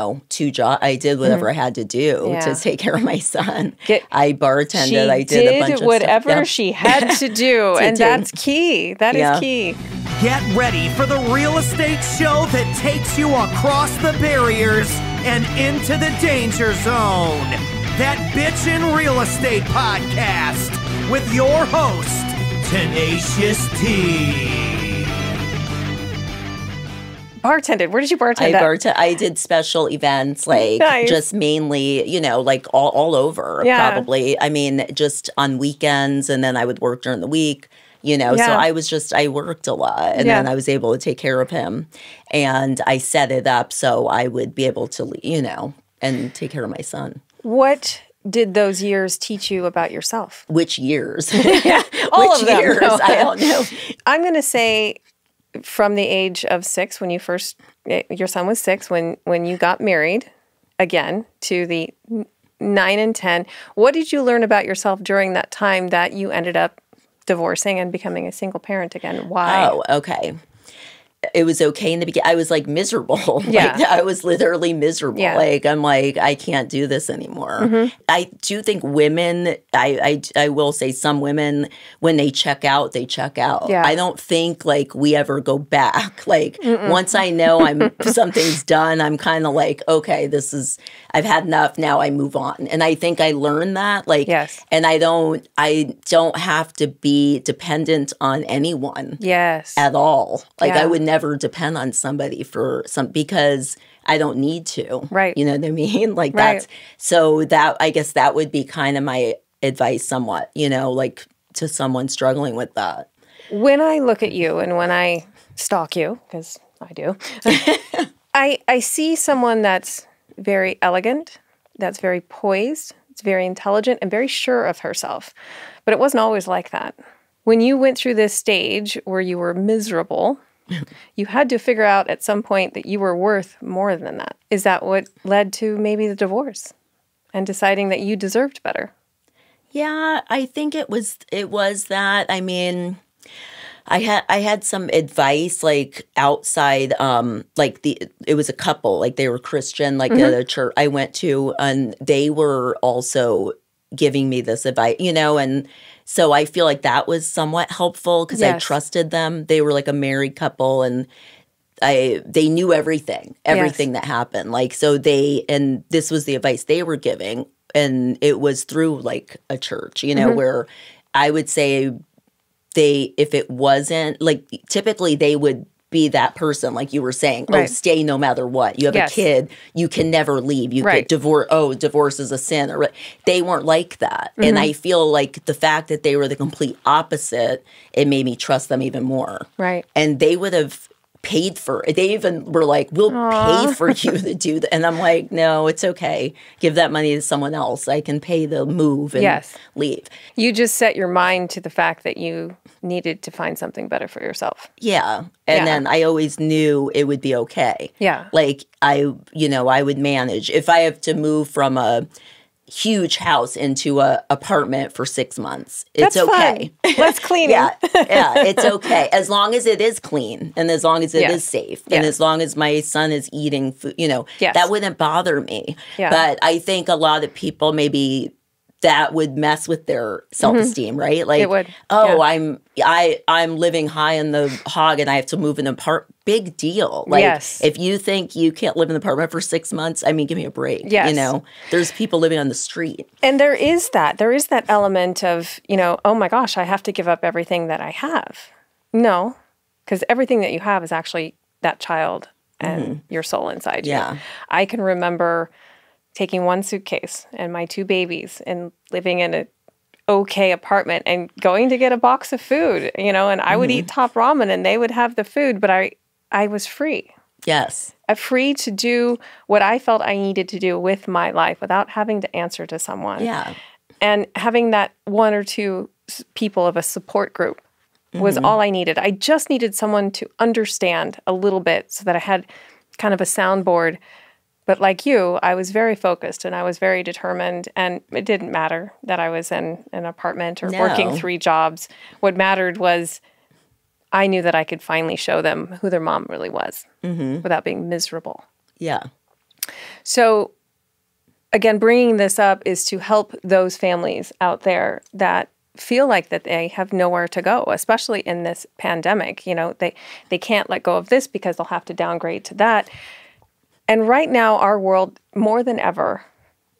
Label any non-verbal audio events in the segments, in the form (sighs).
know, two jobs. I did whatever I had to do Mm-hmm. Yeah. to take care of my son. Get- I bartended. she I did, a bunch of whatever stuff. Yeah. she had to (laughs) do, and do. that's key. That is Yeah. key. Get ready for the real estate show that takes you across the barriers and into the danger zone. That Bitchin' Real Estate Podcast with your host, Tenacious T. Bartended. Where did you bartend? I at? bartend. I did special events, like Nice. just mainly, you know, like all, all over. Yeah. Probably. I mean, just on weekends, and then I would work during the week. You know, so I was just I worked a lot, and Yeah. then I was able to take care of him, and I set it up so I would be able to, you know, and take care of my son. What did those years teach you about yourself? Which years? (laughs) (laughs) All Which of them. years? I don't know. (laughs) I'm going to say from the age of six, when you first, eh, your son was six, when when you got married, again to the nine and ten. What did you learn about yourself during that time that you ended up divorcing and becoming a single parent again? Why? Oh, okay. It was okay in the beginning. I was like miserable. (laughs) Yeah. Like, I was literally miserable. Yeah. Like I'm like I can't do this anymore. Mm-hmm. I do think women. I, I I will say some women when they check out, they check out. Yeah. I don't think like we ever go back. (laughs) Like once I know I'm (laughs) something's done, I'm kind of like okay, this is I've had enough. Now I move on. And I think I learned that. Like Yes. and I don't I don't have to be dependent on anyone Yes. at all. Like Yeah. I would never depend on somebody for some because I don't need to. Right. You know what I mean? (laughs) Like Right. that's so that I guess that would be kind of my advice somewhat, you know, like to someone struggling with that. when I look at you and when I stalk you, because I do, (laughs) I I see someone that's very elegant, that's very poised, it's very intelligent and very sure of herself. But it wasn't always like that. When you went through this stage where you were miserable, you had to figure out at some point that you were worth more than that. Is that what led to maybe the divorce and deciding that you deserved better? Yeah, I think it was it was that. I mean, I had I had some advice like outside um like the it was a couple like they were Christian like Mm-hmm. at a church I went to and they were also giving me this advice, you know, and so I feel like that was somewhat helpful because I trusted them. They were like a married couple and I they knew everything, everything that happened. Like so they and this was the advice they were giving and it was through like a church, you know, Mm-hmm. where I would say they if it wasn't like typically they would be that person like you were saying oh stay no matter what you have Yes. a kid you can never leave you Right. get divorce oh divorce is a sin or they weren't like that and Mm-hmm. i feel like the fact that they were the complete opposite it made me trust them even more Right. and they would have paid for it. They even were like, "We'll pay for you to do that," and I'm like, "No, it's okay. Give that money to someone else. I can pay the move and Yes. leave." You just set your mind to the fact that you needed to find something better for yourself. Yeah, and Yeah. then I always knew it would be okay. Yeah. like I, you know, I would manage if I have to move from a huge house into a apartment for six months. It's That's okay. fun. Let's clean yeah, it. yeah, (laughs) it's okay as long as it is clean and as long as it is safe and Yes. as long as my son is eating food. You know, Yes. that wouldn't bother me. Yeah. But I think a lot of people maybe that would mess with their self-esteem, right? Like, Mm-hmm. would. oh, Yeah. I'm I I'm living high in the hog and I have to move in an apart. Big deal. Like, Yes. if you think you can't live in the apartment for six months, I mean, give me a break. Yes. You know, there's people living on the street. And there is that. There is that element of, you know, oh my gosh, I have to give up everything that I have. No, because everything that you have is actually that child and your soul inside you. Yeah. I can remember taking one suitcase and my two babies and living in a okay apartment and going to get a box of food, you know, and I would eat top ramen and they would have the food, but I I was free. Yes. uh, free to do what I felt I needed to do with my life without having to answer to someone. Yeah. And having that one or two people of a support group was all I needed. I just needed someone to understand a little bit so that I had kind of a soundboard. But like you, I was very focused and I was very determined. And it didn't matter that I was in an apartment or working three jobs. What mattered was I knew that I could finally show them who their mom really was mm-hmm. without being miserable. Yeah. So, again, bringing this up is to help those families out there that feel like that they have nowhere to go especially in this pandemic you know they they can't let go of this because they'll have to downgrade to that and right now our world more than ever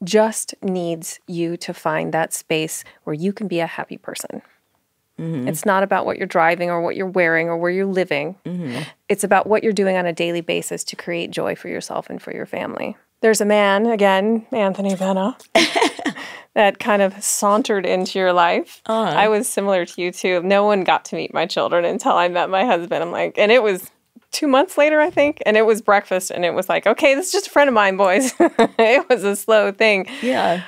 just needs you to find that space where you can be a happy person mm-hmm. it's not about what you're driving or what you're wearing or where you're living. Mm-hmm. It's about what you're doing on a daily basis to create joy for yourself and for your family. There's a man, again, Anthony Venna, (laughs) that kind of sauntered into your life. Uh-huh. I was similar to you too. No one got to meet my children until I met my husband. I'm like, and it was two months later, I think, and it was breakfast, and it was like, okay, this is just a friend of mine, boys. (laughs) it was a slow thing Yeah.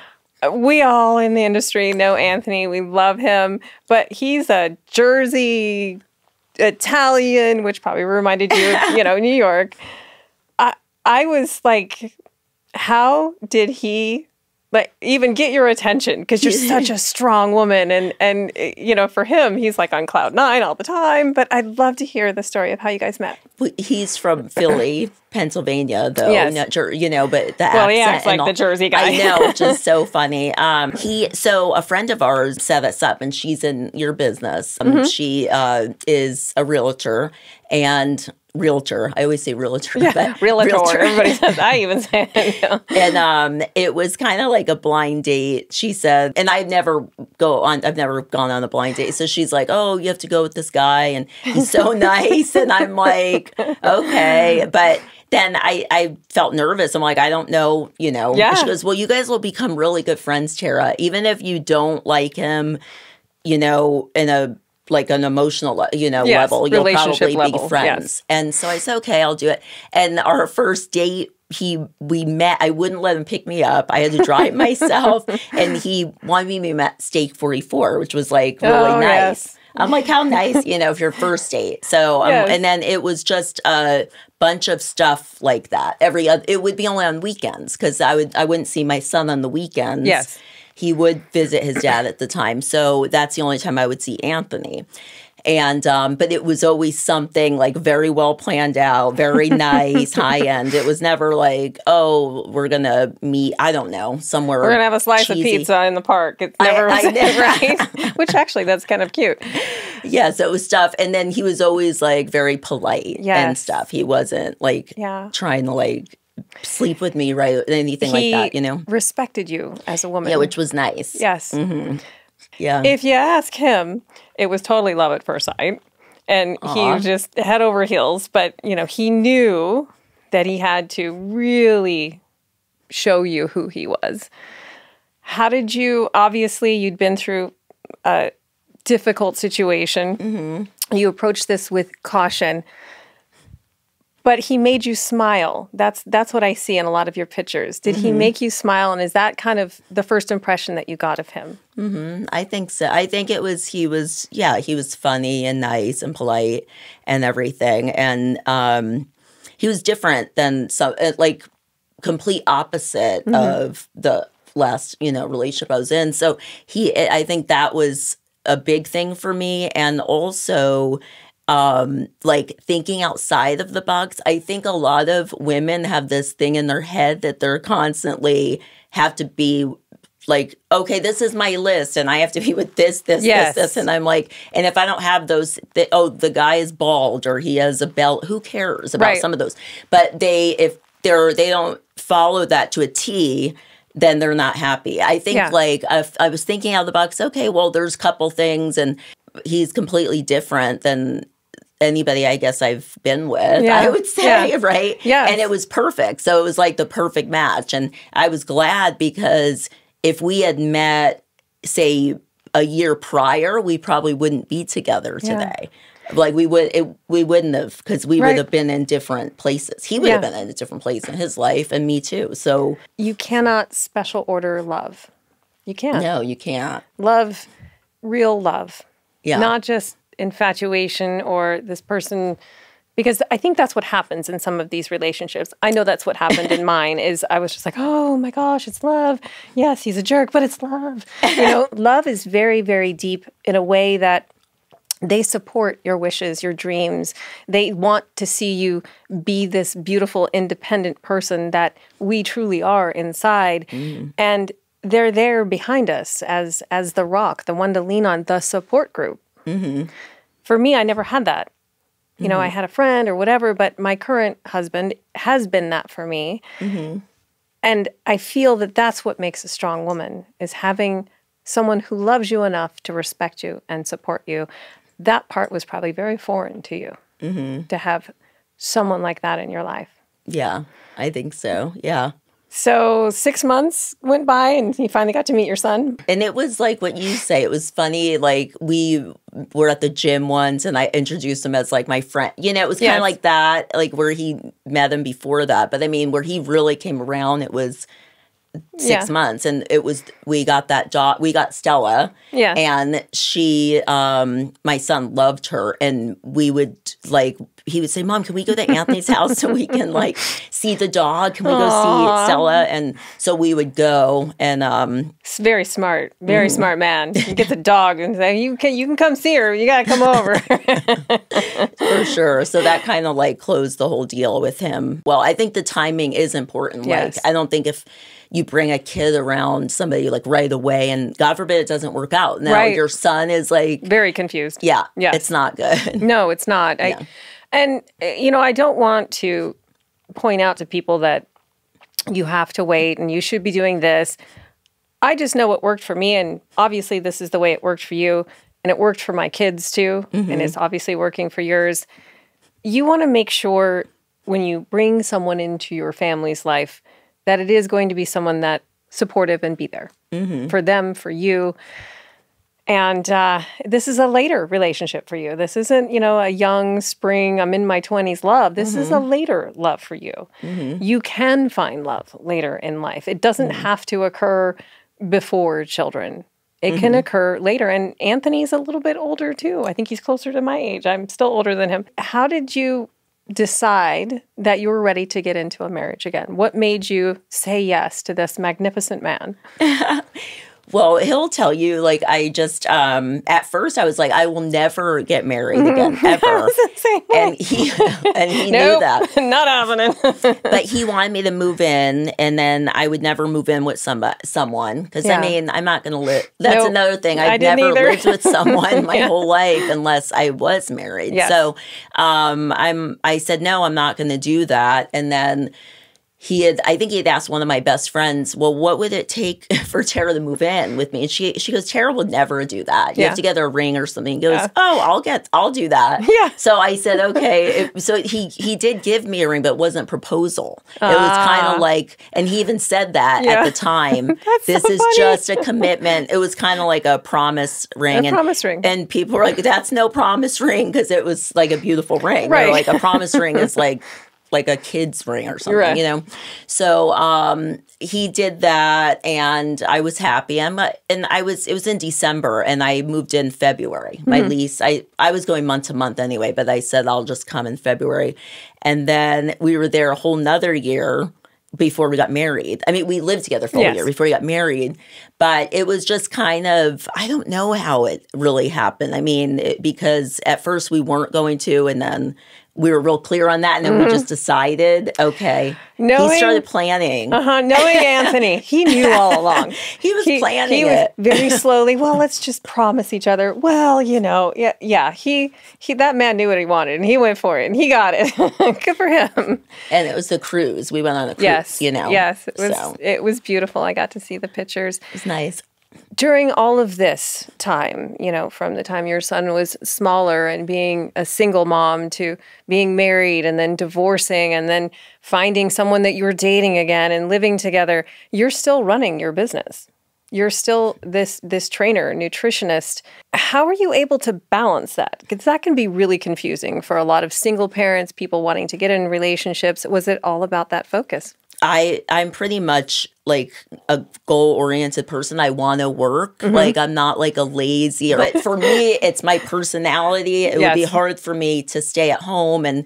we all in the industry know Anthony. We love him, but he's a Jersey Italian, which probably reminded you, of, you know, New York. (laughs) I I was like, how did he like even get your attention? Because you're (laughs) such a strong woman, and and you know, for him, he's like on cloud nine all the time. But I'd love to hear the story of how you guys met. He's from Philly, Pennsylvania, though. Yes. Not Jer- you know, but the Well, he accent acts like all- the Jersey guy. I know, which is (laughs) so funny. Um, he so a friend of ours set us up, and she's in your business. Um, Mm-hmm. She uh, is a realtor and realtor. I always say realtor, but Realtor. Everybody (laughs) says I even say it. know. and um, it was kind of like a blind date. She said, and I've never go on. I've never gone on a blind date. So she's like, "Oh, you have to go with this guy, and he's so (laughs) nice." And I'm like, "Okay," but. Then I, I felt nervous. I'm like, I don't know, you know. Yeah. She goes, Well, you guys will become really good friends, Tara. Even if you don't like him, you know, in a like an emotional, you know, Yes, level, you'll probably level, be yes. friends. And so I said, okay, I'll do it. And our first date, he we met. I wouldn't let him pick me up. I had to drive (laughs) myself, and he wanted me to meet at Steak Forty Four, which was like really Oh, nice. yes. I'm like, how nice, you know, if your first date. So, um, Yes. and then it was just a bunch of stuff like that. Every other, it would be only on weekends because I would I wouldn't see my son on the weekends. Yes. He would visit his dad at the time, so that's the only time I would see Anthony. And um, but it was always something like very well planned out, very (laughs) nice, high end. It was never like, oh, we're gonna meet. I don't know somewhere. We're gonna have a slice of pizza in the park. It's I- never I know. right. (laughs) (laughs) Which actually, that's kind of cute. Yeah, so it was stuff. And then he was always like very polite and stuff. He wasn't like Yeah. trying to like sleep with me, right? Anything he like that, you know? respected you as a woman. Yeah, which was nice. yes. Mm-hmm. Yeah. If you ask him, it was totally love at first sight, and Aw. he just head over heels. But you know, he knew that he had to really show you who he was. How did you? Obviously, you'd been through a difficult situation. Mm-hmm. You approached this with caution. But he made you smile. That's that's what I see in a lot of your pictures. Did Mm-hmm. he make you smile and is that kind of the first impression that you got of him? I think so. I think it was he was yeah, he was funny and nice and polite and everything. And um he was different than some uh, like complete opposite of the last, you know, relationship I was in. So he I think that was a big thing for me and also um like thinking outside of the box i think a lot of women have this thing in their head that they're constantly have to be like okay this is my list and i have to be (laughs) with this this Yes. this this and i'm like and if i don't have those th- oh the guy is bald or he has a belt who cares about Right. some of those but they if they're they don't follow that to a t then they're not happy i think Yeah. like if i was thinking out of the box okay well there's a couple things and he's completely different than anybody I guess I've been with, Yeah. I would say, Yeah. (laughs) right? Yeah. And it was perfect. So it was like the perfect match. And I was glad because if we had met, say, a year prior, we probably wouldn't be together Yeah. today. Like we would, it, we wouldn't have because we Right. would have been in different places. He would have been in a different place in his life, and me too. So You cannot special order love. You can't. no, you can't. Love, real love. Yeah, Not just infatuation or this person because I think that's what happens in some of these relationships. I know that's what happened in (laughs) mine is I was just like, "Oh my gosh, it's love. Yes, he's a jerk, but it's love." You know, (laughs) love is very very deep in a way that they support your wishes, your dreams. They want to see you be this beautiful, independent person that we truly are inside. Mm. And they're there behind us as as the rock, the one to lean on, the support group. Mm-hmm. For me, I never had that. You know, I mm-hmm. had a friend or whatever, but my current husband has been that for me. Mm-hmm. And I feel that that's what makes a strong woman is having someone who loves you enough to respect you and support you. That part was probably very foreign to you to have someone like that in your life. Yeah, I think so. Yeah. So six months went by and you finally got to meet your son. And it was like what you say. It was funny. Like we were at the gym once, and I introduced him as like my friend. You know, it was kind Yes. of like that, like where he met him before that. But I mean, where he really came around, it was six Yeah. months, and it was we got that job. We got Stella. Yeah. and she, um, my son loved her, and we would like he would say, "Mom, can we go to Anthony's house so we can like (laughs) see the dog? Can we go see Stella?" And so we would go, and um, It's very smart, very Mm-hmm. smart man. He gets a dog and say, "You can, you can come see her. You got to come over." (laughs) for sure. So that kind of like closed the whole deal with him. Well, I think the timing is important. Yes. Like, I don't think if you bring a kid around somebody like right away, and God forbid it doesn't work out. Now Right. your son is like, very confused. yeah, Yeah. it's not good. No, it's not. I, and you know, I don't want to point out to people that you have to wait and you should be doing this. I just know what worked for me, and obviously, this is the way it worked for you, and it worked for my kids too, and mm-hmm. it's obviously working for yours. You want to make sure when you bring someone into your family's life that it is going to be someone that supportive and be there mm-hmm. for them, for you. And uh, this is a later relationship for you. This isn't, you know, a young spring, I'm in my 20s love. This is a mm-hmm. later love for you. Mm-hmm. You can find love later in life. It doesn't mm-hmm. have to occur before children. It can occur later. And Anthony's a little bit older too. I think he's closer to my age. I'm still older than him. How did you decide that you were ready to get into a marriage again? What made you say yes to this magnificent man? (laughs) Well, he'll tell you, like, I just, um, at first I was like, I will never get married again, (laughs) ever. and he, (laughs) and he knew that. (laughs) not happening. but he wanted me to move in, and then I would never move in with somebody, someone, because Yeah. I mean, I'm not going to live. That's Nope. another thing. I I've never either. lived with someone my Yeah. whole life unless I was married. Yes. So, um, I'm. I said no, I'm not going to do that, and then. He had, I think he had asked one of my best friends, well, what would it take (laughs) for Tara to move in with me? And she, she goes, Tara would never do that. You Yeah. have to get her a ring or something. He goes, Yeah. oh, I'll get, I'll do that. Yeah. So I said, okay. It- so he he did give me a ring, but it wasn't proposal. It was kind Ah. of like, and he even said that Yeah. at the time. (laughs) this so is funny. just a commitment. It was kind of like a promise ring. A and, promise ring. And people were like, that's no promise ring because it was like a beautiful ring. They're Right. Like a promise ring is (laughs) like like a kid's ring or something, Right. you know. So um he did that and I was happy. I'm and I was it was in December and I moved in February. My Mm-hmm. lease I I was going month to month anyway, but I said I'll just come in February. And then we were there a whole nother year before we got married. I mean, we lived together for Yes. a year before we got married, but it was just kind of, I don't know how it really happened. I mean, it, because at first we weren't going to, and then we were real clear on that. And then we just decided, okay. Mm-hmm. Knowing- he started planning. Uh-huh. Knowing Anthony, (laughs) he knew all along. (laughs) He was planning he was it. very (laughs) slowly. Well, let's just promise each other. Well, you know, yeah, yeah. He he that man knew what he wanted, and he went for it, and he got it. Good for him. And it was the cruise. We went on a cruise, Yes, you know. Yes, it was. So It was beautiful. I got to see the pictures. it was nice. during all of this time, you know, from the time your son was smaller and being a single mom to being married and then divorcing and then finding someone that you're dating again and living together, you're still running your business. You're still this this trainer, nutritionist. How are you able to balance that? Because that can be really confusing for a lot of single parents, people wanting to get in relationships. Was it all about that focus? I I'm pretty much like a goal oriented person. I want to work. Mm-hmm. Like I'm not like a lazy. But for me, it's my personality. It would be hard for me to stay at home and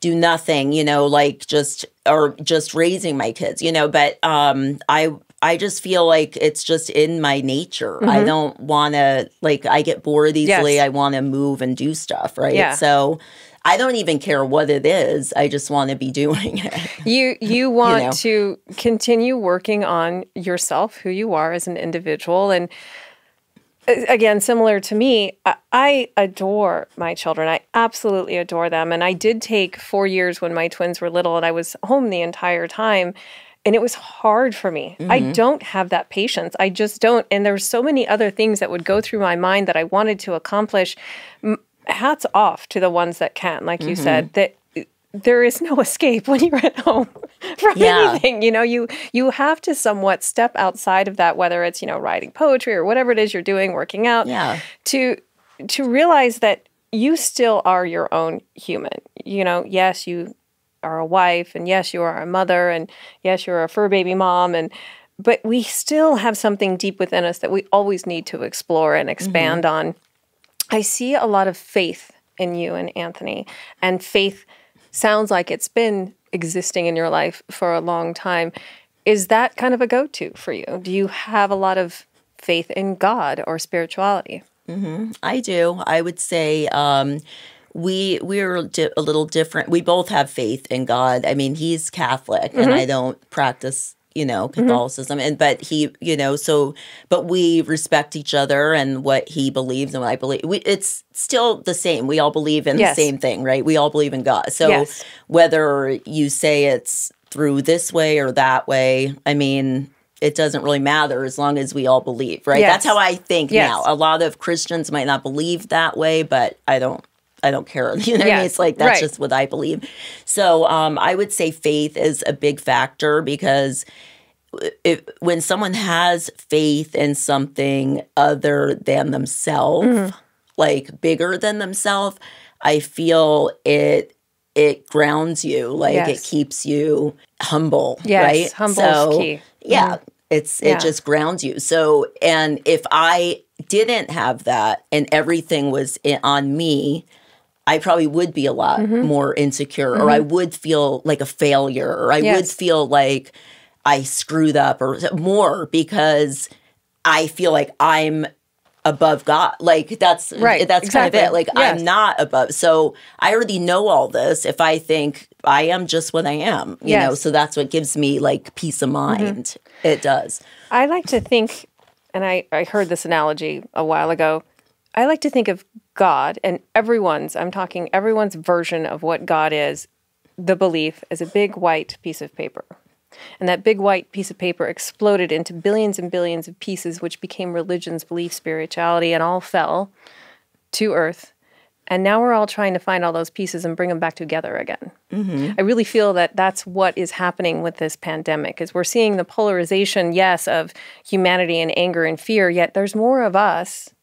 do nothing. You know, like just or just raising my kids. You know, but um, I I just feel like it's just in my nature. I don't want to like I get bored easily. Yes. I want to move and do stuff, right? Yeah. So I don't even care what it is. I just want to be doing it. (laughs) You you want know. to continue working on yourself, who you are as an individual, and uh, again, similar to me, I, I adore my children. I absolutely adore them, and I did take four years when my twins were little, and I was home the entire time. And it was hard for me. I don't have that patience. I just don't. And there were so many other things that would go through my mind that I wanted to accomplish. Hats off to the ones that can, like you said, mm-hmm. that there is no (laughs) escape when you're at home (laughs) from Yeah. anything you know you you have to somewhat step outside of that whether it's you know writing poetry or whatever it is you're doing working out Yeah. to to realize that you still are your own human you know yes you are a wife and yes you are a mother and yes you're a fur baby mom and but we still have something deep within us that we always need to explore and mm-hmm. expand on I see a lot of faith in you and Anthony, and faith sounds like it's been existing in your life for a long time. Is that kind of a go to for you? Do you have a lot of faith in God or spirituality? I do. I would say um, we we're di- a little different. We both have faith in God. I mean, he's Catholic, and I don't practice, you know, mm-hmm. Catholicism. And but he, you know, so but we respect each other and what he believes and what I believe. We, it's still the same. We all believe in Yes. the same thing, right? We all believe in God. So Yes. whether you say it's through this way or that way, I mean. It doesn't really matter as long as we all believe, right? Yes. That's how I think now. A lot of Christians might not believe that way, but I don't I don't care. (laughs) You know what I mean? It's like that's right. just what I believe. So um, I would say faith is a big factor because if, when someone has faith in something other than themselves, Mm-hmm. like bigger than themselves, I feel it it grounds you, like it keeps you humble, Yes, right? humble is key. Mm-hmm. Yeah, it's Yeah. it just grounds you. So, and if I didn't have that and everything was on me, I probably would be a lot Mm-hmm. more insecure, or I would feel like a failure, or I would feel like I screwed up, or more because I feel like I'm above God. Like that's Right, That's kind of it. Like Yes. I'm not above. So I already know all this. If I think I am just what I am, you know, Yes. Mm-hmm. so that's what gives me like peace of mind. It does. I like to think, and I, I heard this analogy a while ago. I like to think of God and everyone's, I'm talking everyone's version of what God is, the belief, as a big white piece of paper. And that big white piece of paper exploded into billions and billions of pieces, which became religions, belief, spirituality, and all fell to earth. And now we're all trying to find all those pieces and bring them back together again. Mm-hmm. I really feel that that's what is happening with this pandemic is we're seeing the polarization, yes, of humanity and anger and fear, yet there's more of us,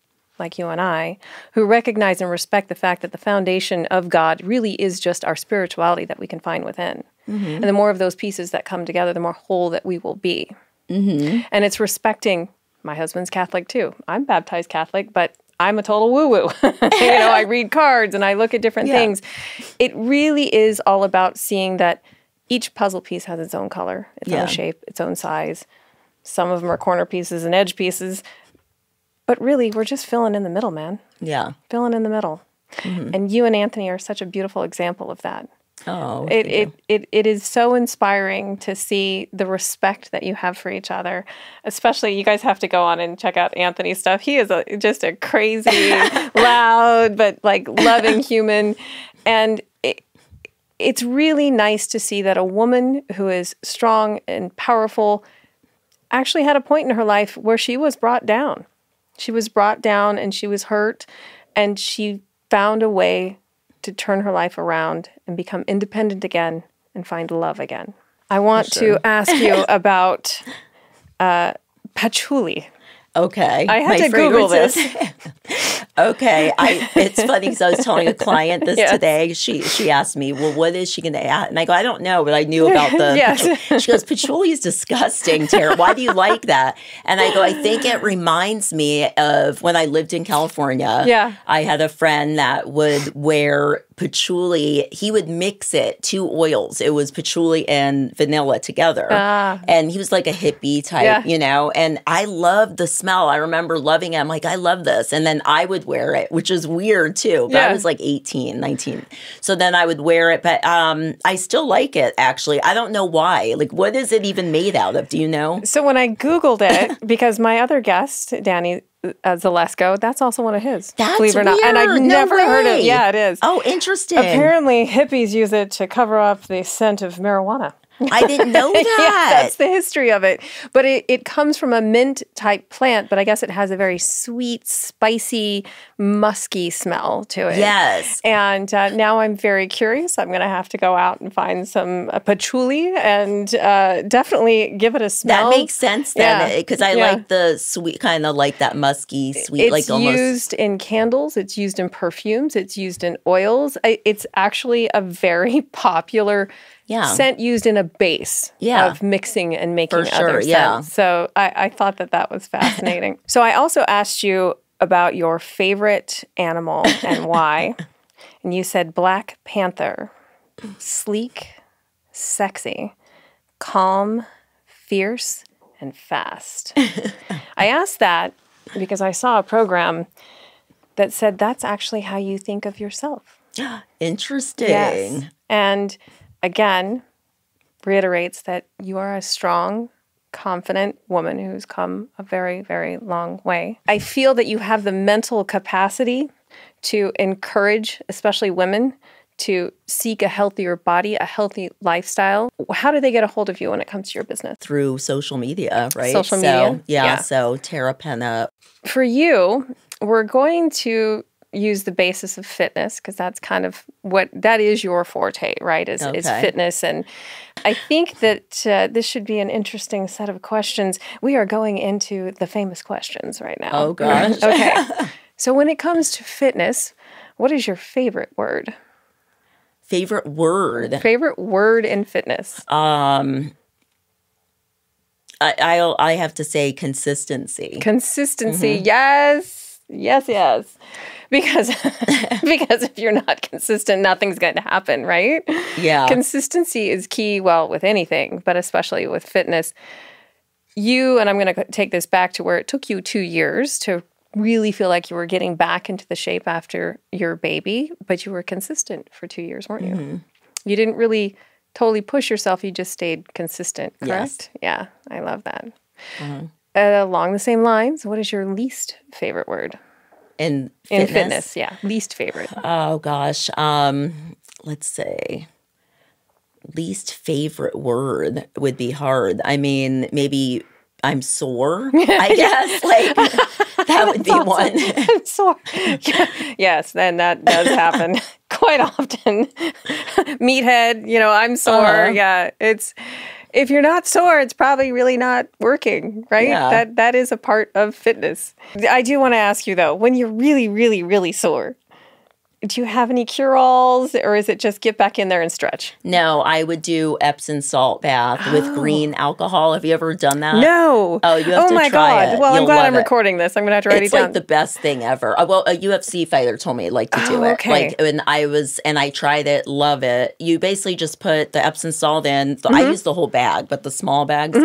like you and I, who recognize and respect the fact that the foundation of God really is just our spirituality that we can find within. Mm-hmm. And the more of those pieces that come together, the more whole that we will be. Mm-hmm. And it's respecting my husband's Catholic too. I'm baptized Catholic, but I'm a total woo woo. (laughs) you know, I read cards and I look at different Yeah. things. It really is all about seeing that each puzzle piece has its own color, its Yeah. own shape, its own size. Some of them are corner pieces and edge pieces. But really, we're just filling in the middle, man. Yeah. Filling in the middle. Mm-hmm. And you and Anthony are such a beautiful example of that. Oh. It, it, it, it is so inspiring to see the respect that you have for each other. Especially, you guys have to go on and check out Anthony's stuff. He is a, just a crazy, (laughs) loud, but like loving human. And it, it's really nice to see that a woman who is strong and powerful actually had a point in her life where she was brought down. She was brought down and she was hurt, and she found a way to turn her life around and become independent again and find love again. I want to ask you (laughs) about uh, patchouli. Okay. I had My to Google this. (laughs) okay. I it's funny because I was telling a client this (laughs) Yes. today. She she asked me, Well, what is she gonna add? And I go, I don't know, but I knew about the (laughs) Yes. She goes, Patchouli is disgusting, Tara. Why do you like that? And I go, I think it reminds me of when I lived in California. Yeah. I had a friend that would wear patchouli. He would mix it two oils. It was patchouli and vanilla together. And he was like a hippie type, Yeah. you know. And I loved the smell. I remember loving it. I'm like, I love this. And then I would wear it, which is weird too. But Yeah. I was like 18, 19. So then I would wear it. But um, I still like it actually. I don't know why. Like, what is it even made out of? Do you know? So when I Googled it, (laughs) because my other guest, Danny uh, Zalesko, that's also one of his. That's believe it or not. And. I've No never heard of way. Yeah, it is. Oh, interesting. Apparently, hippies use it to cover up the scent of marijuana. I didn't know (laughs) yeah, that. that's the history of it. But it, it comes from a mint type plant, but I guess it has a very sweet, spicy, musky smell to it. yes. And uh, now I'm very curious. I'm going to have to go out and find some uh, patchouli and uh, definitely give it a smell. That makes sense then, because I Yeah. like the sweet, kind of like that musky sweet, It's like almost. used in candles. It's used in perfumes. It's used in oils. I- It's actually a very (laughs) popular Yeah. scent used in a base Yeah. of mixing and making For sure, other yeah. scents. So I, I thought that that was fascinating. (laughs) so I also asked you about your favorite animal (laughs) and why, and you said Black Panther, sleek, sexy, calm, fierce, and fast. (laughs) I asked that because I saw a program that said that's actually how you think of yourself. (gasps) Interesting. And again, reiterates that you are a strong, confident woman who's come a very, very long way. I feel that you have the mental capacity to encourage, especially women, to seek a healthier body, a healthy lifestyle. How do they get a hold of you when it comes to your business? Through social media, right? Social so, media? Yeah, Yeah. So Tara Penna. For you, we're going to use the basis of fitness because that's kind of what that is your forte, right? Is, is fitness. And I think that uh, this should be an interesting set of questions. We are going into the famous questions right now. Oh, gosh. (laughs) okay. (laughs) So when it comes to fitness, what is your favorite word? Favorite word. Favorite word in fitness? Um, I I'll, I have to say consistency. Consistency. Mm-hmm. Yes. Yes, yes. Because (laughs) because if you're not consistent, nothing's going to happen, right? yeah. Consistency is key, well, with anything, but especially with fitness. You, and I'm going to take this back to where it took you two years to really feel like you were getting back into the shape after your baby, but you were consistent for two years, weren't you? Mm-hmm. You didn't really totally push yourself, you just stayed consistent, Yes. correct? Yeah, I love that. Uh-huh. Uh, along the same lines, what is your least favorite word in in fitness. fitness? Yeah, least favorite. Oh gosh. Um, let's say least favorite word would be hard. I mean, maybe I'm sore. (laughs) I guess like (laughs) that would be one. (laughs) I'm sorry. yes, then that does happen quite often. Meathead, you know, I'm sore. Uh-huh. Yeah, it's if you're not sore, it's probably really not working, right? Yeah. That that is a part of fitness. I do want to ask you though, when you're really, really, really sore, do you have any cure-alls, or is it just get back in there and stretch? No, I would do Epsom salt bath with green alcohol. Have you ever done that? No. Oh, you have oh to my try god. it. Well, I'm glad I'm it. recording this. I'm gonna have to write it's it down. It's like the best thing ever. Uh, well, a UFC fighter told me like to do Oh, it. okay. Like when I was and I tried it, love it. You basically just put the Epsom salt in. So Mm-hmm. I use the whole bag, but the small bags,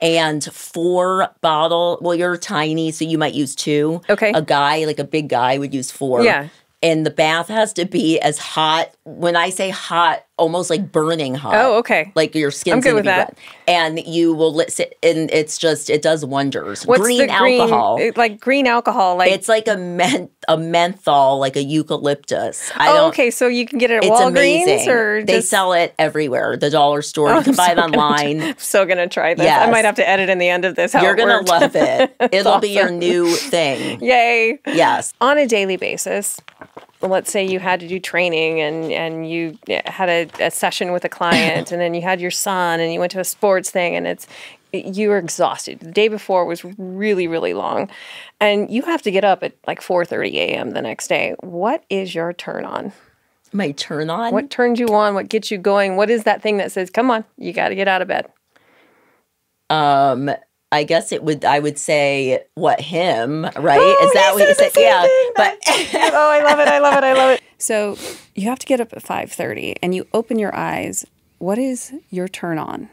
and four bottle. Well, you're tiny, so you might use two. Okay. A guy like a big guy would use four. Yeah. And the bath has to be as hot. When I say hot, almost like burning hot. Oh, okay. Like your skin's I'm good gonna with be that. wet. And you will let sit, and it's just it does wonders. What's green the green alcohol. it- like green alcohol? Like It's like a men- a menthol, like a eucalyptus. I oh, okay. So you can get it at It's Walgreens amazing. or they just, sell it everywhere. The dollar store. Oh, you can I'm buy so it gonna online. I'm so gonna try this. I might have to edit in the end of this. You're gonna worked. love it. (laughs) It'll be your new thing. Yay! Yes. On a daily basis, let's say you had to do training and and you had a, a session with a client, and then you had your son, and you went to a sports thing, and it's you were exhausted. The day before was really really long, and you have to get up at like 4:30 a.m. the next day. What is your turn on? My turn on. What turns you on? What gets you going? What is that thing that says, "Come on, you got to get out of bed"? Um. I guess it would. I would say what him right? Oh, is that he what you said the same Yeah. thing. but oh, I love it. I love it. I love it. (laughs) So you have to get up at 5:30 and you open your eyes. What is your turn on?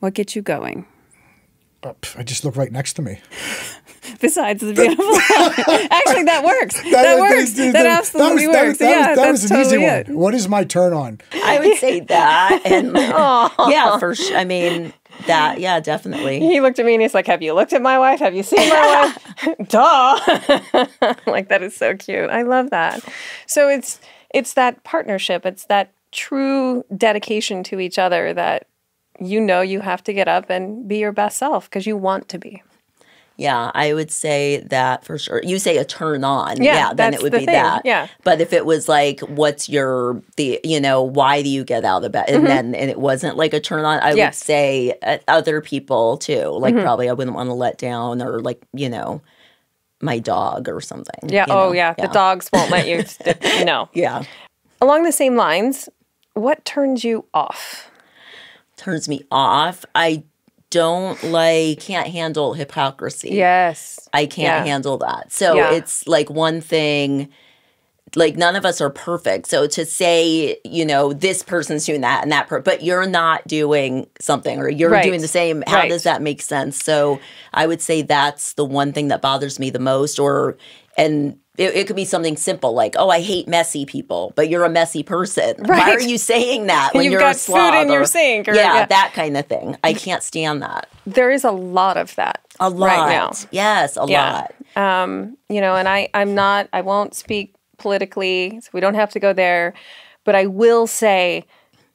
What gets you going? But, pff, I just look right next to me. (laughs) Besides the beautiful, (laughs) actually that works. That, works. That, that- absolutely that was, works. That, yeah, was, that that's was an totally easy it. one. What is my turn on? I would say that. And yeah, for sure. I mean, that, yeah, definitely. He looked at me and he's like, "Have you looked at my wife? Have you seen my wife?" (laughs) Duh. (laughs) like that is so cute. I love that. So it's it's that partnership. It's that true dedication to each other that you know you have to get up and be your best self because you want to be. Yeah, I would say that for sure. You say a turn on. Yeah, then it would be thing. that. Yeah. But if it was like, what's your, the, you know, why do you get out of bed? And then, and it wasn't like a turn on, I. Yes. would say uh, other people too. Like, Mm-hmm. probably I wouldn't want to let down or like, you know, my dog or something. Yeah. oh know? yeah. The dogs won't let you. (laughs) no. Yeah. Along the same lines, what turns you off? Turns me off. I don't like, can't handle hypocrisy. Yes. I can't Yeah. handle that. So Yeah. it's like one thing like none of us are perfect. So to say, you know, this person's doing that and that per- but you're not doing something or you're Right. doing the same, how Right. does that make sense? So I would say that's the one thing that bothers me the most or and it, it could be something simple like, oh, I hate messy people, but you're a messy person. Right. (laughs) Why are you saying that (laughs) when You've you're got a food slob? in your or- sink or- yeah, yeah. that kind of thing. I can't stand that. There is a lot of that A lot. right now. Yes, a Yeah. lot. Um, you know, and I, I'm not, I won't speak politically, so we don't have to go there. But I will say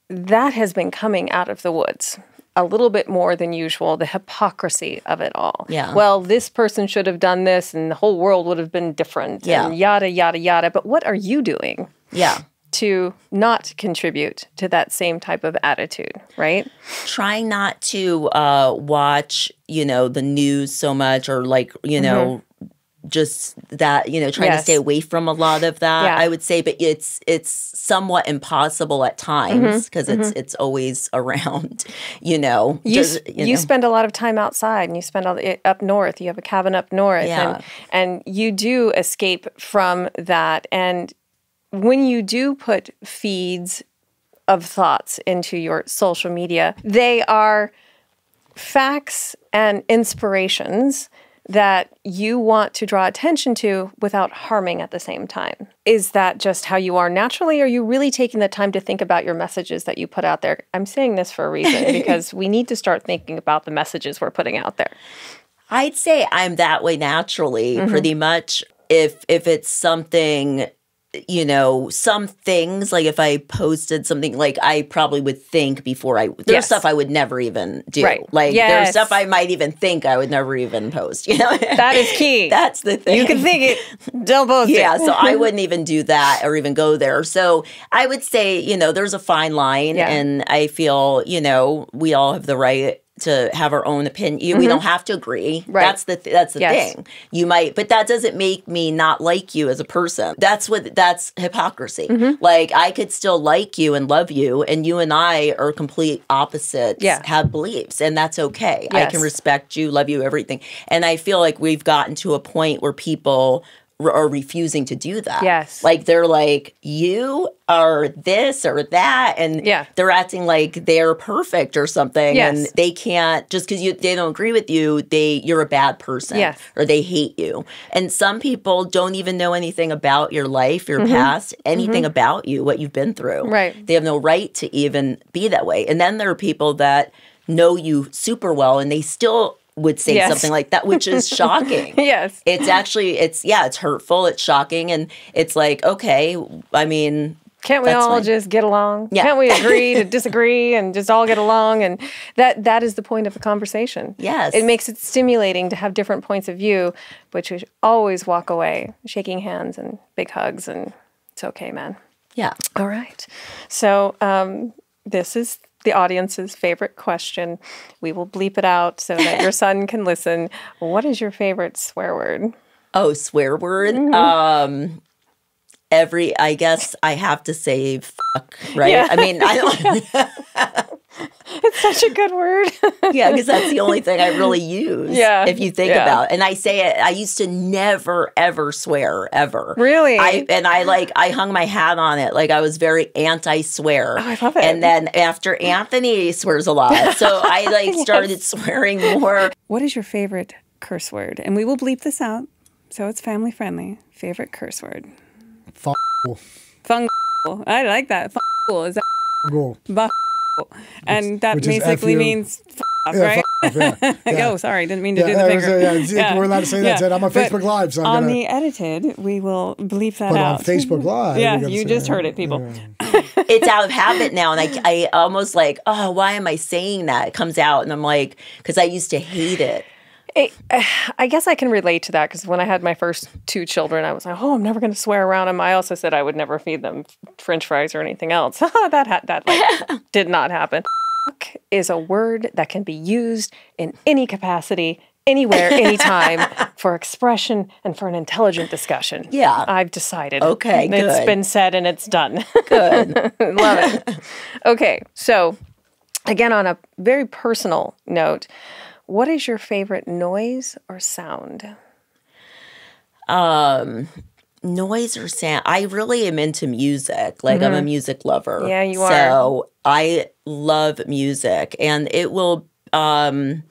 that has been coming out of the woods a little bit more than usual, the hypocrisy of it all. Yeah. Well, this person should have done this and the whole world would have been different. Yeah. Yada, yada, yada. But what are you doing Yeah. to not contribute to that same type of attitude, right? trying not to uh watch you know the news so much or like you know just that you know trying Mm-hmm. Yes. to stay away from a lot of that Yeah. i would say but it's it's somewhat impossible at Mm-hmm. times because it's it's always (laughs) around you know you, just, s- you, know. spend a lot of time outside and you spend all it up north you have a cabin up north Yeah. and, and you do escape from that and when you do put feeds of thoughts into your social media they are facts and inspirations that you want to draw attention to without harming at the same time. Is that just how you are naturally? Or are you really taking the time to think about your messages that you put out there? I'm saying this for a reason (laughs) because we need to start thinking about the messages we're putting out there. I'd say I'm that way naturally, Mm-hmm. pretty much. If if it's something, you know, some things like if I posted something, like I probably would think before I. There's Yes. stuff I would never even do. Right. Like Yes. there's stuff I might even think I would never even post. You know, (laughs) That is key. that's the thing. you can think it, don't post Yeah, it. so I (laughs) wouldn't even do that or even go there. So I would say, you know, there's a fine line, Yeah. and I feel, you know, we all have the right to have our own opinion. We don't have to agree. Mm-hmm. Right. That's the th- that's the Yes. thing. You might, but that doesn't make me not like you as a person. That's what that's hypocrisy. Mm-hmm. Like I could still like you and love you, and you and I are complete opposites. Yeah. have beliefs, and that's okay. I can respect you, love you, everything. And I feel like we've gotten to a point where people are refusing to do that. Yes. Like they're like, you are this or that. And Yeah. they're acting like they're perfect or something. Yes. And they can't just because you they don't agree with you, they you're a bad person. Yes. Or they hate you. And some people don't even know anything about your life, your Mm-hmm. past, anything about you, what you've been through. Right. They have no right to even be that way. And then there are people that know you super well and they still would say Yes. something like that, which is (laughs) shocking. yes. It's actually it's yeah, it's hurtful, it's shocking, and it's like, okay, I mean Can't we That's all fine. just get along? Yeah. Can't we agree to (laughs) disagree and just all get along? And that that is the point of a conversation. Yes. It makes it stimulating to have different points of view, but you always walk away shaking hands and big hugs and it's okay, man. yeah. All right. So um, this is the audience's favorite question. We will bleep it out so that your son (laughs) can listen. What is your favorite swear word? Oh, swear word. Mm-hmm. Um every I guess I have to say fuck, right? Yeah. I mean, I don't (laughs) (laughs) (laughs) It's such a good word. (laughs) yeah, because that's the only (laughs) thing I really use. Yeah, If you think yeah. about it. And I say it, I used to never, ever swear, ever. Really? I and I like I hung my hat on it. Like I was very anti swear. Oh, I love it. And then after Anthony swears a lot. So I like started swearing more. What is your favorite curse word? And we will bleep this out, so it's family friendly. Favorite curse word? F- Fung. I like that. Fung. Is that go. Ba- And that basically F-U. means f- off, Yeah, right? f- yeah, yeah. oh, sorry, didn't mean to Yeah, do the I was, finger. uh, yeah, it's- we're allowed to say that, Ted. I'm on But Facebook Live, so I'm on gonna- the edited, we will bleep that But on out. Facebook (laughs) Live, yeah, you just that. heard it, people. (laughs) It's out of habit now. And I, I almost like, oh, why am I saying that? It comes out. And I'm like, because I used to hate it. It, (sighs) I guess I can relate to that because when I had my first two children, I was like, "Oh, I'm never going to swear around them." I also said I would never feed them French fries or anything else. (laughs) that ha- that like, (laughs) did not happen. Fuck is a word that can be used in any capacity, anywhere, anytime (laughs) for expression and for an intelligent discussion. Yeah. I've decided. Okay, it's good. been said and it's done. Good. Love it. Okay, so again, on a very personal note, what is your favorite noise or sound? noise or sound i really am into music like i'm a music lover Mm-hmm. Yeah, you are. so i love music and it will um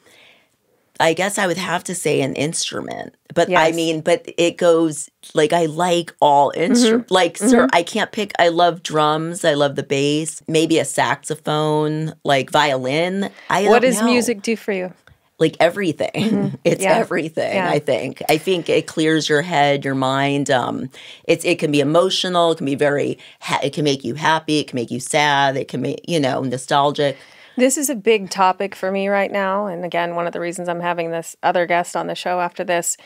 i guess i would have to say an instrument but i Yes. Mm-hmm. mean but it goes like i like all instruments like sir i can't pick i love drums i love the bass maybe a saxophone like violin i What does know. music do for you? Like everything (laughs) it's Mm-hmm. Yeah. everything Yeah. i think i think it clears your head your mind um it's it can be emotional it can be very ha- it can make you happy it can make you sad it can make you know nostalgic This is a big topic for me right now. And again, one of the reasons I'm having this other guest on the show after this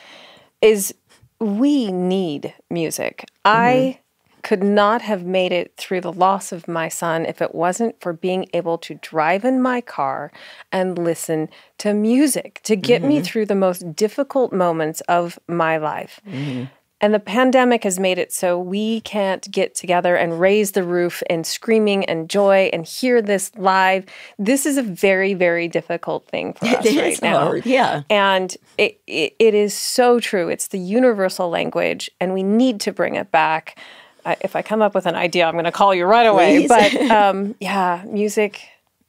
is we need music. I could not have made it through the loss of my son if it wasn't for being able to drive in my car and listen to music to get me mm-hmm. through the most difficult moments of my life. Mm-hmm. And the pandemic has made it so we can't get together and raise the roof and screaming and joy and hear this live. This is a very, very difficult thing for (laughs) us It right now. hard, yeah. And it, it, it is so true. It's the universal language, and we need to bring it back. I, if I come up with an idea, I'm going to call you right away. Please. But (laughs) um, yeah, music,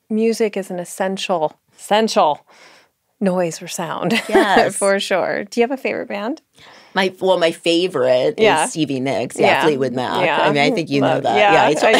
music is an essential, essential noise or sound. (laughs) Yes. for sure. Do you have a favorite band? My well my favorite Yeah. is stevie nicks yeah, Yeah. fleetwood mac Yeah. i mean i think you know that yeah, I I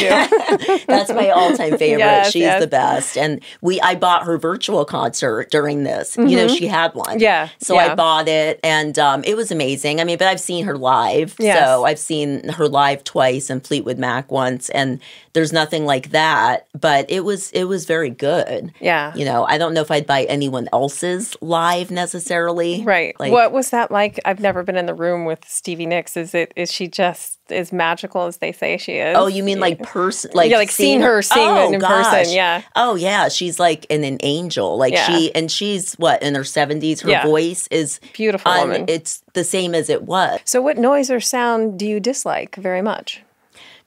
do. (laughs) That's my all-time favorite. Yes, She's yes. the best. And we I bought her virtual concert during this. You know, she had one. Mm-hmm. Yeah, So yeah. I bought it and um, it was amazing. I mean, but I've seen her live. Yes. So I've seen her live twice and Fleetwood Mac once and there's nothing like that, but it was it was very good. Yeah. You know, I don't know if I'd buy anyone else's live necessarily. Right. Like what was that like? I've never been in the room with Stevie Nicks. Is it is she just as magical as they say she is? Oh, you mean like person, like Yeah, like seeing her, seeing oh, in person, yeah. Oh yeah, she's like an, an angel. Like Yeah. she and she's what in her seventies. Her Yeah. voice is Beautiful woman. It's the same as it was. So what noise or sound do you dislike very much?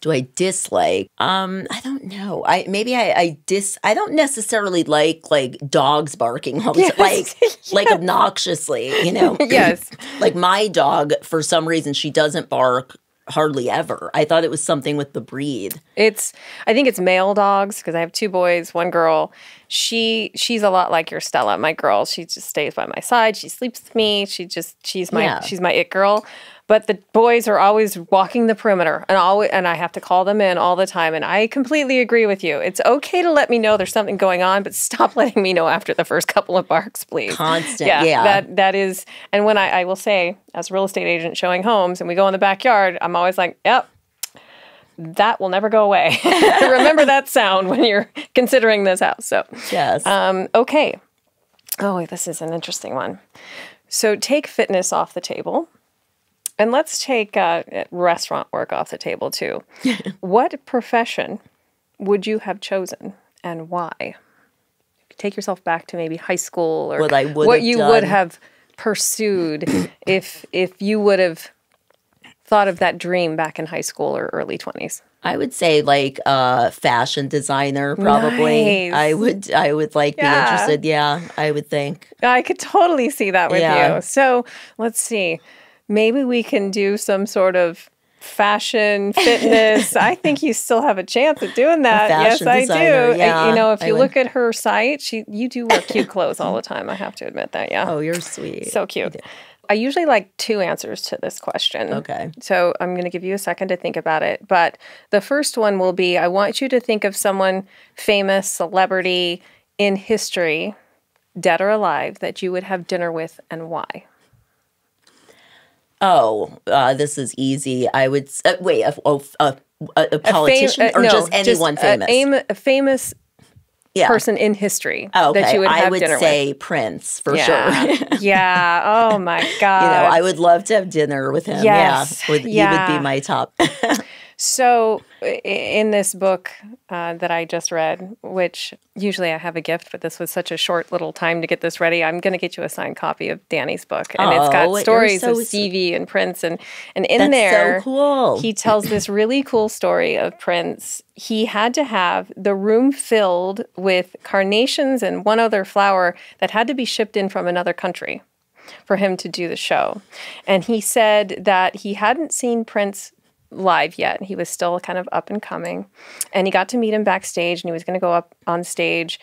Do I dislike? Um, I don't know. I maybe I, I dis. I don't necessarily like like dogs barking all the Yes. like (laughs) like obnoxiously. You know. (laughs) Yes. (clears throat) like my dog, for some reason, she doesn't bark hardly ever. I thought it was something with the breed. It's I think it's male dogs because I have two boys, one girl. She she's a lot like your Stella, my girl. She just stays by my side. She sleeps with me. She just she's my Yeah. she's my it girl. But the boys are always walking the perimeter, and always and I have to call them in all the time. And I completely agree with you. It's okay to let me know there's something going on, but stop (laughs) letting me know after the first couple of barks, please. Constant, yeah. That that is. And when I, I will say, as a real estate agent showing homes, and we go in the backyard, I'm always like, yep, that will never go away. (laughs) Remember that sound when you're considering this house. So, Yes. um, okay. Oh, this is an interesting one. So, take fitness off the table. And let's take uh, restaurant work off the table too. (laughs) what profession would you have chosen and why? Take yourself back to maybe high school or What I would what you would have pursued (coughs) if if you would have thought of that dream back in high school or early 20s. I would say like a fashion designer probably. Nice. I would I would like be interested. Yeah, I would think. I could totally see that with Yeah. you. So let's see. Maybe we can do some sort of fashion (laughs) fitness. I think you still have a chance at doing that. Yes, I designer, do. yeah, you know, if I you would. look at her site, she you do wear cute clothes all the time. I have to admit that. Yeah. Oh, you're sweet. So cute. I usually like two answers to this question. Okay. So I'm going to give you a second to think about it. But the first one will be I want you to think of someone famous, celebrity in history, dead or alive, that you would have dinner with and why. Oh, uh, this is easy. I would uh, wait. A, a, a, a A fam- politician uh, or no, just anyone a- famous? aim- a famous yeah. person in history Oh, okay. that you would have I would dinner say Prince for with. sure. Yeah. (laughs) yeah. Oh my God. (laughs) you know, I would love to have dinner with him. Yes, Yeah, would, he would be my top. (laughs) So, in this book uh, that I just read, which usually I have a gift, but this was such a short little time to get this ready, I'm going to get you a signed copy of Danny's book, and it's Oh, got you're stories so of Stevie and Prince, and and in there, so cool. he tells this (laughs) really cool story of Prince. He had to have the room filled with carnations and one other flower that had to be shipped in from another country for him to do the show. And he said that he hadn't seen Prince live yet. He was still kind of up and coming. And he got to meet him backstage and he was going to go up on stage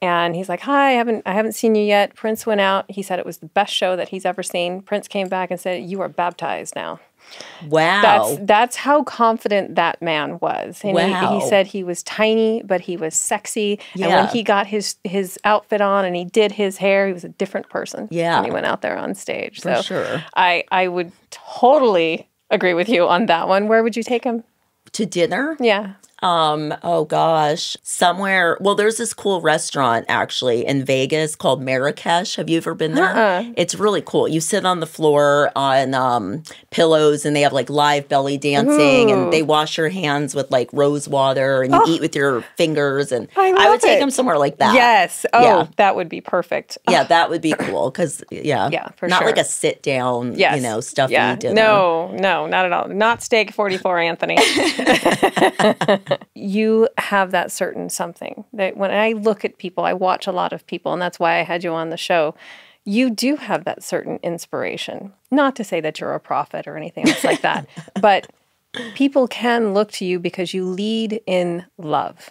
and he's like, "Hi, I haven't I haven't seen you yet." Prince went out. He said it was the best show that he's ever seen. Prince came back and said, "You are baptized now." wow. That's that's how confident that man was. And he, Wow. he said he was tiny, but he was sexy. And when he got his his outfit on and he did his hair, he was a different person. Yeah. when he went out there on stage. For so sure. I I would totally agree with you on that one. Where would you take him? to dinner. Yeah. Um, oh gosh, somewhere. Well, there's this cool restaurant actually in Vegas called Marrakesh. Have you ever been there? Uh-uh. It's really cool. You sit on the floor on um, pillows, and they have like live belly dancing, Ooh. and they wash your hands with like rose water, and you eat with your fingers. And I would love take them somewhere like that. Yes. Oh, Yeah. that would be perfect. Yeah, (sighs) that would be cool because yeah, Yeah, for not sure. like a sit down, Yes. you know, stuffy yeah. dinner. No, no, not at all. Not steak 44, Anthony. (laughs) (laughs) you have that certain something that when I look at people, I watch a lot of people, and that's why I had you on the show. You do have that certain inspiration. Not to say that you're a prophet or anything else like that, (laughs) but people can look to you because you lead in love.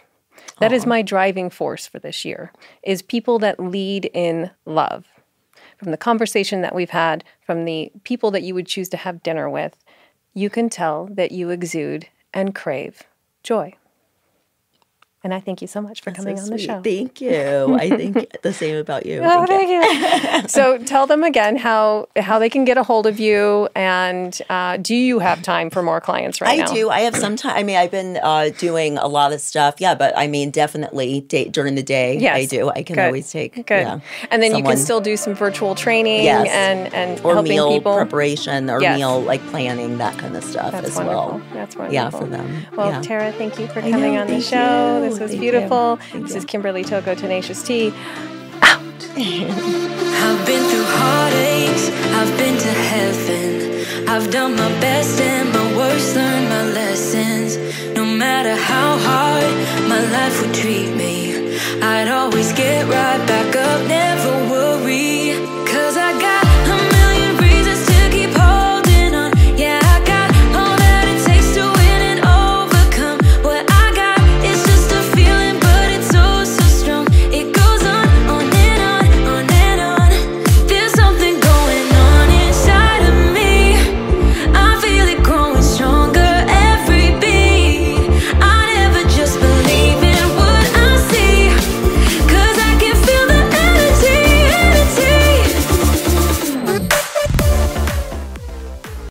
That is my driving force for this year is people that lead in love. From the conversation that we've had, from the people that you would choose to have dinner with, you can tell that you exude and crave joy. And I thank you so much for So coming on the show. Thank you. I think (laughs) the same about you. Oh, Thank you. you. (laughs) so tell them again how how they can get a hold of you, and uh, do you have time for more clients right I now? I do. I have some time. I mean, I've been uh, doing a lot of stuff. Yeah, but I mean, definitely day, during the day, Yes. I do. I can Good. always take. Good. Yeah, and then you can still do some virtual training Yes. and and or helping meal people. preparation or Yes. meal like planning that kind of stuff That's as wonderful. well. That's wonderful. Yeah, for them. Well, yeah. Tara, thank you for coming know, on the show. you. This was Thank beautiful. you. This is Kimberly Toko, Tenacious Tea. (laughs) I've been through heartaches, I've been to heaven. I've done my best and my worst, learned my lessons. No matter how hard my life would treat me, I'd always get right back up, never worry.